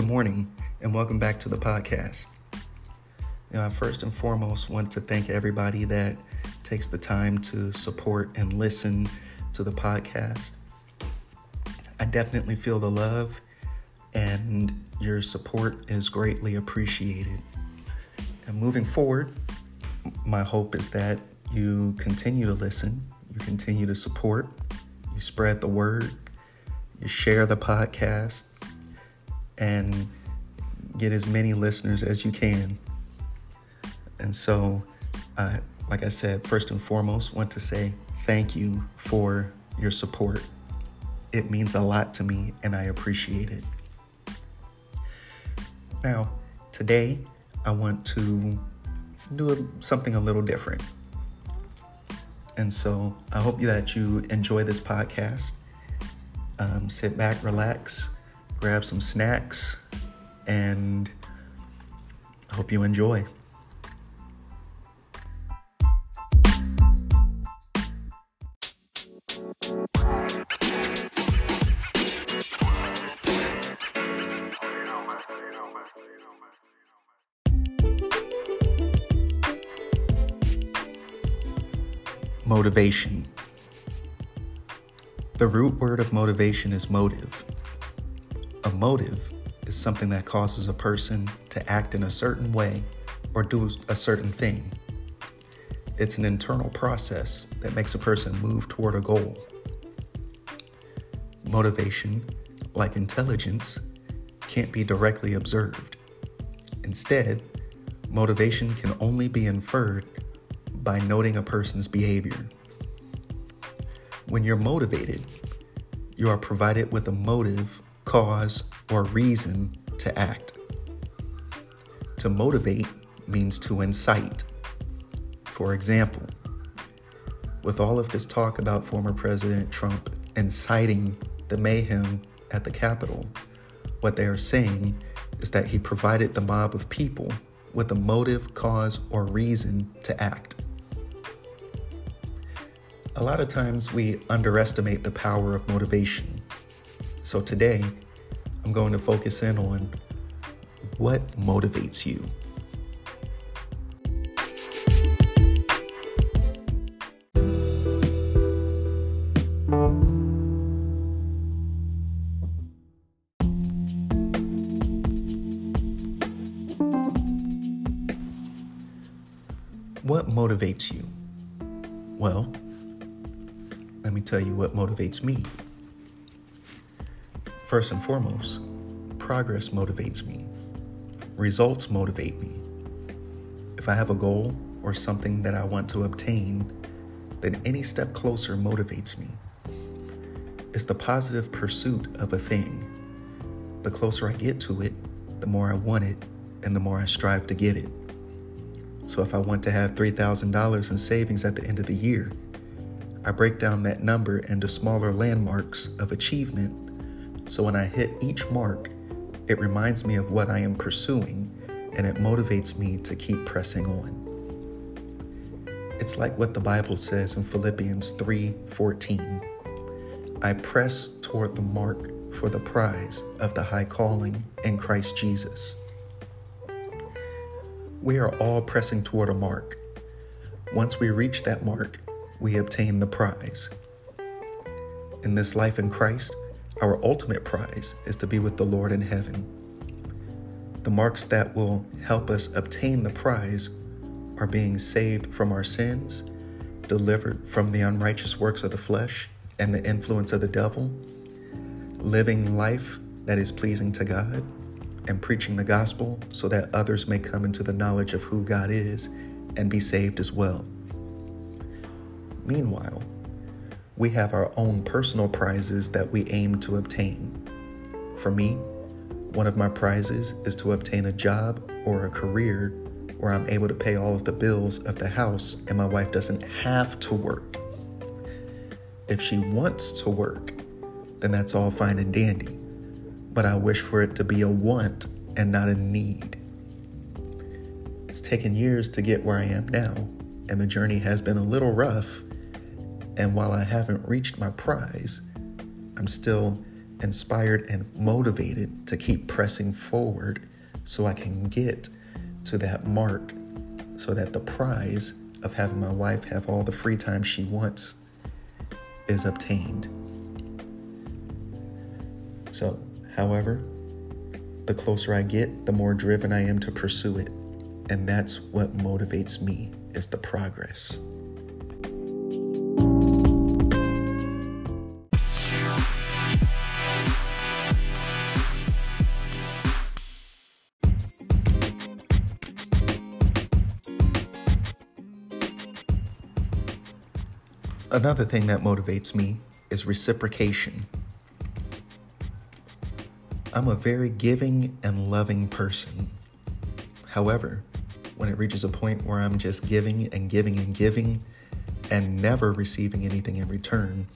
Good morning, and welcome back to the podcast. Know, I first and foremost want to thank everybody that takes the time to support and listen to the podcast. I definitely feel the love, and your support is greatly appreciated. And moving forward, my hope is that you continue to listen, you continue to support, you spread the word, you share the podcast, and get as many listeners as you can. And so, uh, like I said, first and foremost, want to say thank you for your support. It means a lot to me, and I appreciate it. Now, today, I want to do something a little different. And so I hope that you enjoy this podcast. Um, sit back, relax, grab some snacks, and I hope you enjoy. Motivation. The root word of motivation is motive. Motive is something that causes a person to act in a certain way or do a certain thing. It's an internal process that makes a person move toward a goal. Motivation, like intelligence, can't be directly observed. Instead, motivation can only be inferred by noting a person's behavior. When you're motivated, you are provided with a motive, cause, or reason to act. To motivate means to incite. For example, with all of this talk about former President Trump inciting the mayhem at the Capitol, what they are saying is that he provided the mob of people with a motive, cause, or reason to act. A lot of times we underestimate the power of motivation. So today, I'm going to focus in on what motivates you. What motivates you? Well, let me tell you what motivates me. First and foremost, progress motivates me. Results motivate me. If I have a goal or something that I want to obtain, then any step closer motivates me. It's the positive pursuit of a thing. The closer I get to it, the more I want it, and the more I strive to get it. So if I want to have $3,000 in savings at the end of the year, I break down that number into smaller landmarks of achievement. So when I hit each mark, it reminds me of what I am pursuing and it motivates me to keep pressing on. It's like what the Bible says in Philippians 3:14. I press toward the mark for the prize of the high calling in Christ Jesus. We are all pressing toward a mark. Once we reach that mark, we obtain the prize. In this life in Christ, our ultimate prize is to be with the Lord in heaven. The marks that will help us obtain the prize are being saved from our sins, delivered from the unrighteous works of the flesh and the influence of the devil, living life that is pleasing to God, and preaching the gospel so that others may come into the knowledge of who God is and be saved as well. Meanwhile, we have our own personal prizes that we aim to obtain. For me, one of my prizes is to obtain a job or a career where I'm able to pay all of the bills of the house and my wife doesn't have to work. If she wants to work, then that's all fine and dandy. But I wish for it to be a want and not a need. It's taken years to get where I am now, and the journey has been a little rough and while I haven't reached my prize, I'm still inspired and motivated to keep pressing forward so I can get to that mark so that the prize of having my wife have all the free time she wants is obtained. So, however, the closer I get, the more driven I am to pursue it. And that's what motivates me is the progress. Another thing that motivates me is reciprocation. I'm a very giving and loving person. However, when it reaches a point where I'm just giving and giving and giving and never receiving anything in return,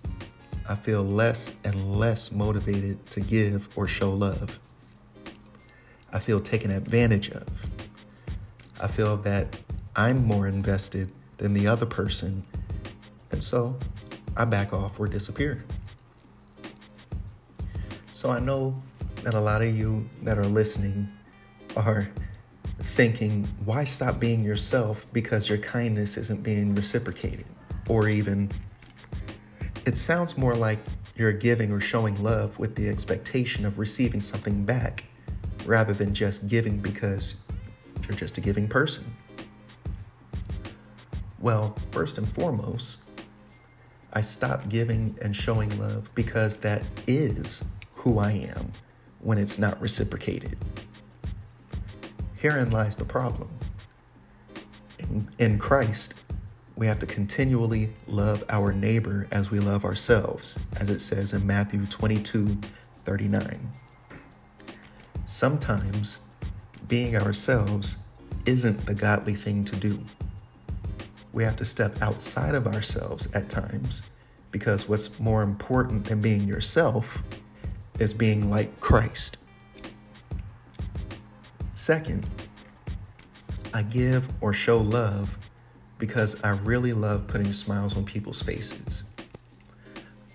I feel less and less motivated to give or show love. I feel taken advantage of. I feel that I'm more invested than the other person and so I back off or disappear. So I know that a lot of you that are listening are thinking, why stop being yourself because your kindness isn't being reciprocated? Or even, it sounds more like you're giving or showing love with the expectation of receiving something back rather than just giving because you're just a giving person. Well, first and foremost, I stop giving and showing love because that is who I am when it's not reciprocated. Herein lies the problem. In, in, Christ, we have to continually love our neighbor as we love ourselves, as it says in Matthew 22 39. Sometimes being ourselves isn't the godly thing to do we have to step outside of ourselves at times because what's more important than being yourself is being like Christ. Second, I give or show love because I really love putting smiles on people's faces.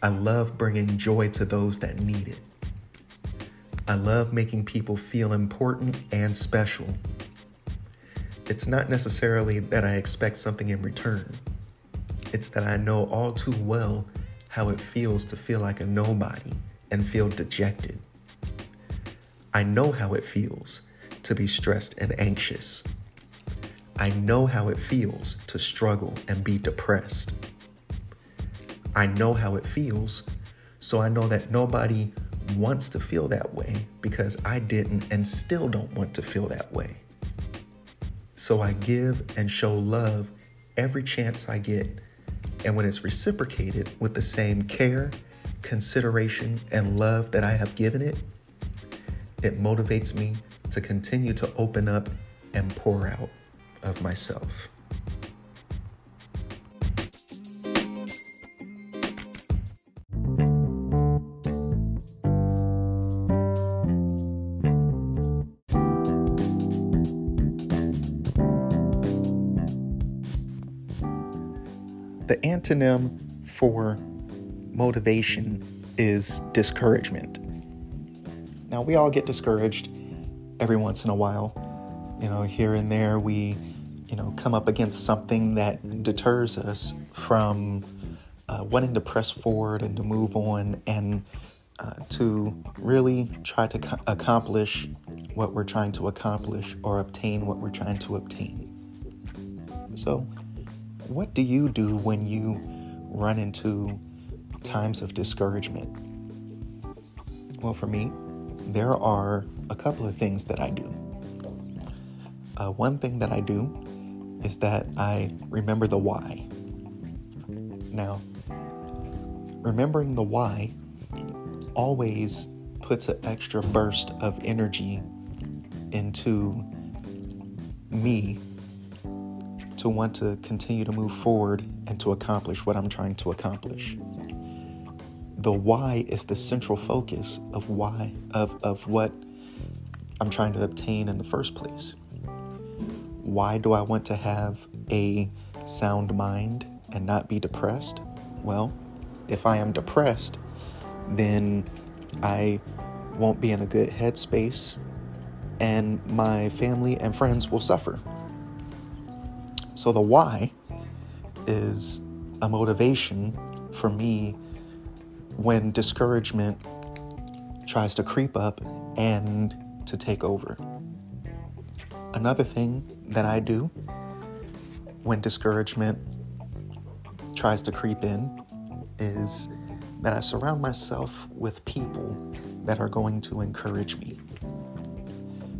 I love bringing joy to those that need it. I love making people feel important and special it's not necessarily that I expect something in return. It's that I know all too well how it feels to feel like a nobody and feel dejected. I know how it feels to be stressed and anxious. I know how it feels to struggle and be depressed. I know how it feels, so I know that nobody wants to feel that way because I didn't and still don't want to feel that way. So I give and show love every chance I get. And when it's reciprocated with the same care, consideration, and love that I have given it, it motivates me to continue to open up and pour out of myself. Antonym for motivation is discouragement. Now, we all get discouraged every once in a while. You know, here and there, we, you know, come up against something that deters us from uh, wanting to press forward and to move on and uh, to really try to co- accomplish what we're trying to accomplish or obtain what we're trying to obtain. So, what do you do when you run into times of discouragement? Well, for me, there are a couple of things that I do. Uh, one thing that I do is that I remember the why. Now, remembering the why always puts an extra burst of energy into me to want to continue to move forward and to accomplish what I'm trying to accomplish. The why is the central focus of why of, of what I'm trying to obtain in the first place. Why do I want to have a sound mind and not be depressed? Well, if I am depressed, then I won't be in a good headspace, and my family and friends will suffer. So, the why is a motivation for me when discouragement tries to creep up and to take over. Another thing that I do when discouragement tries to creep in is that I surround myself with people that are going to encourage me.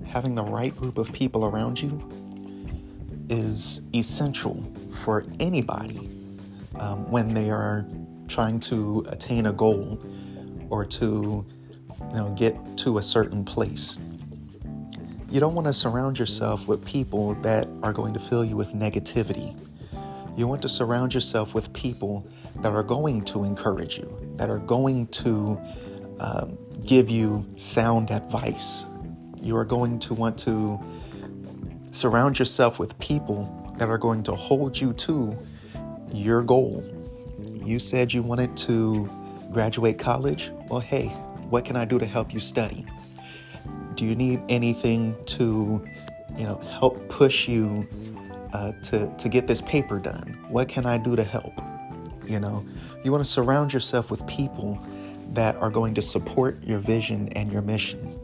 Having the right group of people around you is essential for anybody um, when they are trying to attain a goal or to you know get to a certain place. You don't want to surround yourself with people that are going to fill you with negativity. You want to surround yourself with people that are going to encourage you that are going to um, give you sound advice. You are going to want to surround yourself with people that are going to hold you to your goal. You said you wanted to graduate college. Well, hey, what can I do to help you study? Do you need anything to, you know, help push you uh, to to get this paper done? What can I do to help? You know, you want to surround yourself with people that are going to support your vision and your mission.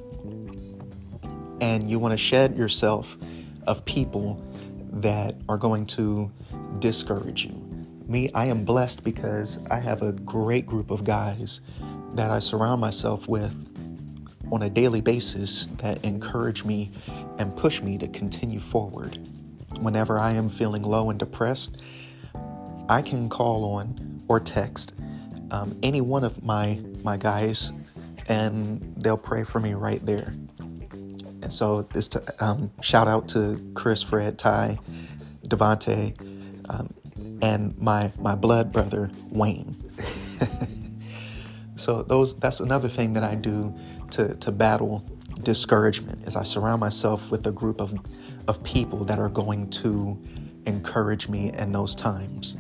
And you want to shed yourself of people that are going to discourage you. Me, I am blessed because I have a great group of guys that I surround myself with on a daily basis that encourage me and push me to continue forward. Whenever I am feeling low and depressed, I can call on or text um, any one of my my guys, and they'll pray for me right there. And so this t- um, shout out to Chris, Fred, Ty, Devante, um, and my my blood brother Wayne. so those that's another thing that I do to to battle discouragement is I surround myself with a group of of people that are going to encourage me in those times.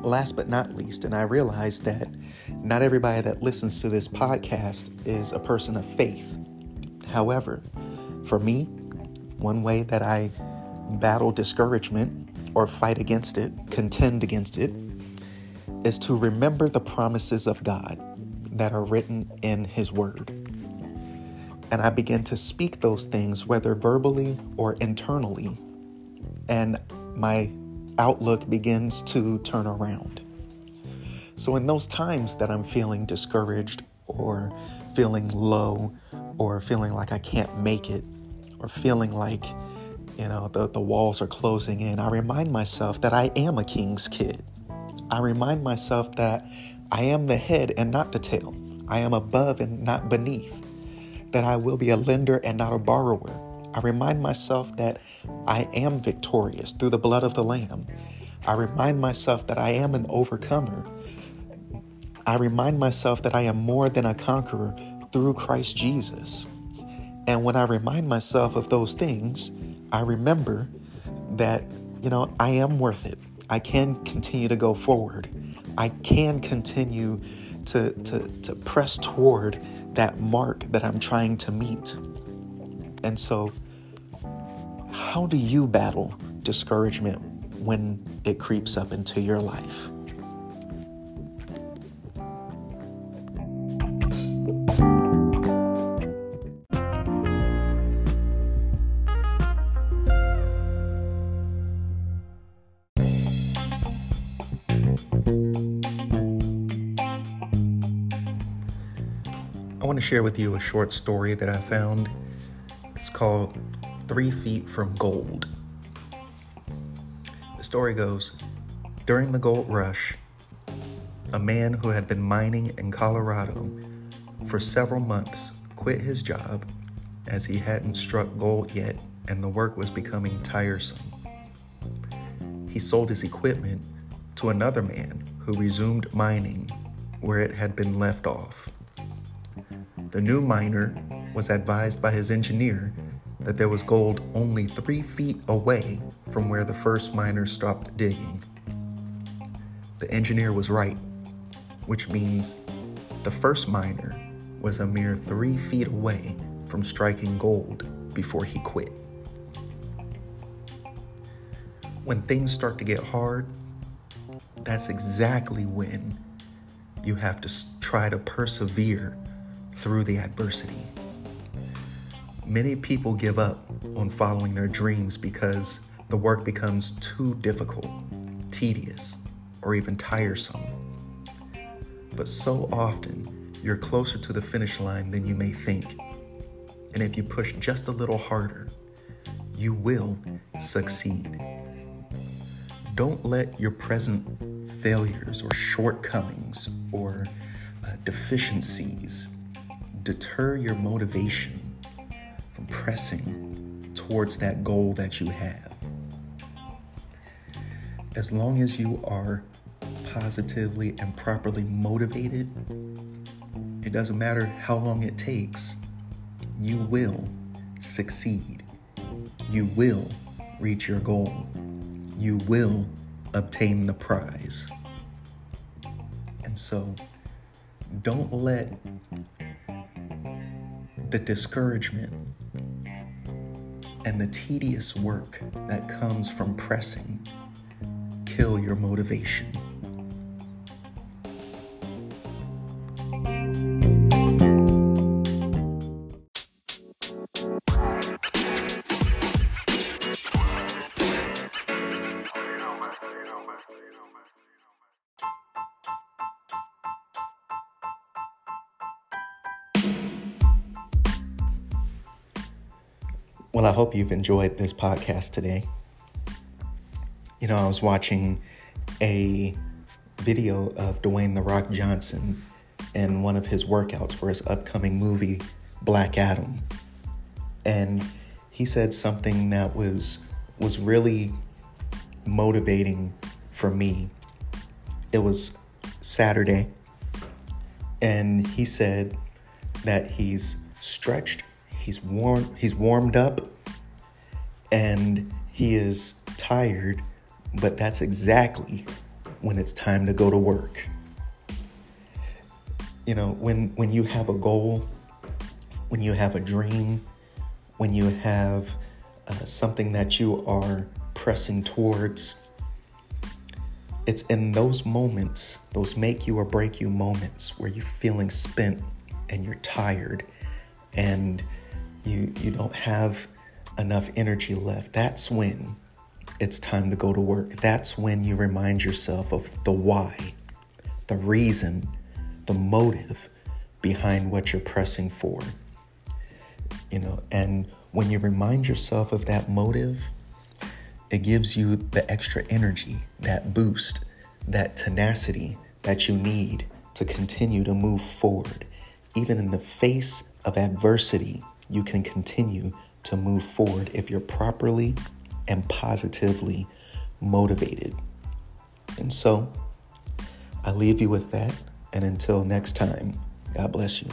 Last but not least, and I realize that not everybody that listens to this podcast is a person of faith. However, for me, one way that I battle discouragement or fight against it, contend against it, is to remember the promises of God that are written in His Word. And I begin to speak those things, whether verbally or internally, and my outlook begins to turn around. So, in those times that I'm feeling discouraged or feeling low or feeling like I can't make it, or feeling like, you know, the, the walls are closing in, I remind myself that I am a king's kid. I remind myself that I am the head and not the tail. I am above and not beneath. That I will be a lender and not a borrower. I remind myself that I am victorious through the blood of the Lamb. I remind myself that I am an overcomer. I remind myself that I am more than a conqueror through Christ Jesus. And when I remind myself of those things, I remember that, you know, I am worth it. I can continue to go forward. I can continue to, to, to press toward that mark that I'm trying to meet. And so, how do you battle discouragement when it creeps up into your life? To share with you a short story that I found. It's called Three Feet from Gold. The story goes During the gold rush, a man who had been mining in Colorado for several months quit his job as he hadn't struck gold yet and the work was becoming tiresome. He sold his equipment to another man who resumed mining where it had been left off. The new miner was advised by his engineer that there was gold only three feet away from where the first miner stopped digging. The engineer was right, which means The first miner was a mere three feet away from striking gold before he quit. When things start to get hard, that's exactly when you have to try to persevere through the adversity. Many people give up on following their dreams because the work becomes too difficult, tedious, or even tiresome. But so often, you're closer to the finish line than you may think. And if you push just a little harder, you will succeed. Don't let your present failures or shortcomings or uh, deficiencies deter your motivation from pressing towards that goal that you have. As long as you are positively and properly motivated, it doesn't matter how long it takes, you will succeed. You will reach your goal. You will obtain the prize. And so, don't let the discouragement and the tedious work that comes from pressing kill your motivation. Hope you've enjoyed this podcast today. You know, I was watching a video of Dwayne The Rock Johnson and one of his workouts for his upcoming movie, Black Adam. And he said something that was was really motivating for me. It was Saturday, and he said that he's stretched He's warm he's warmed up and he is tired, but that's exactly when it's time to go to work. You know, when when you have a goal, when you have a dream, when you have uh, something that you are pressing towards, it's in those moments, those make you or break you moments where you're feeling spent and you're tired and you you don't have enough energy left that's when it's time to go to work. That's when you remind yourself of the why the reason the motive behind what you're pressing for. You know and when you remind yourself of that motive it gives you the extra energy that boost that tenacity that you need to continue to move forward. Even in the face of adversity you can continue to move forward if you're properly and positively motivated. And so, I leave you with that. And until next time, God bless you.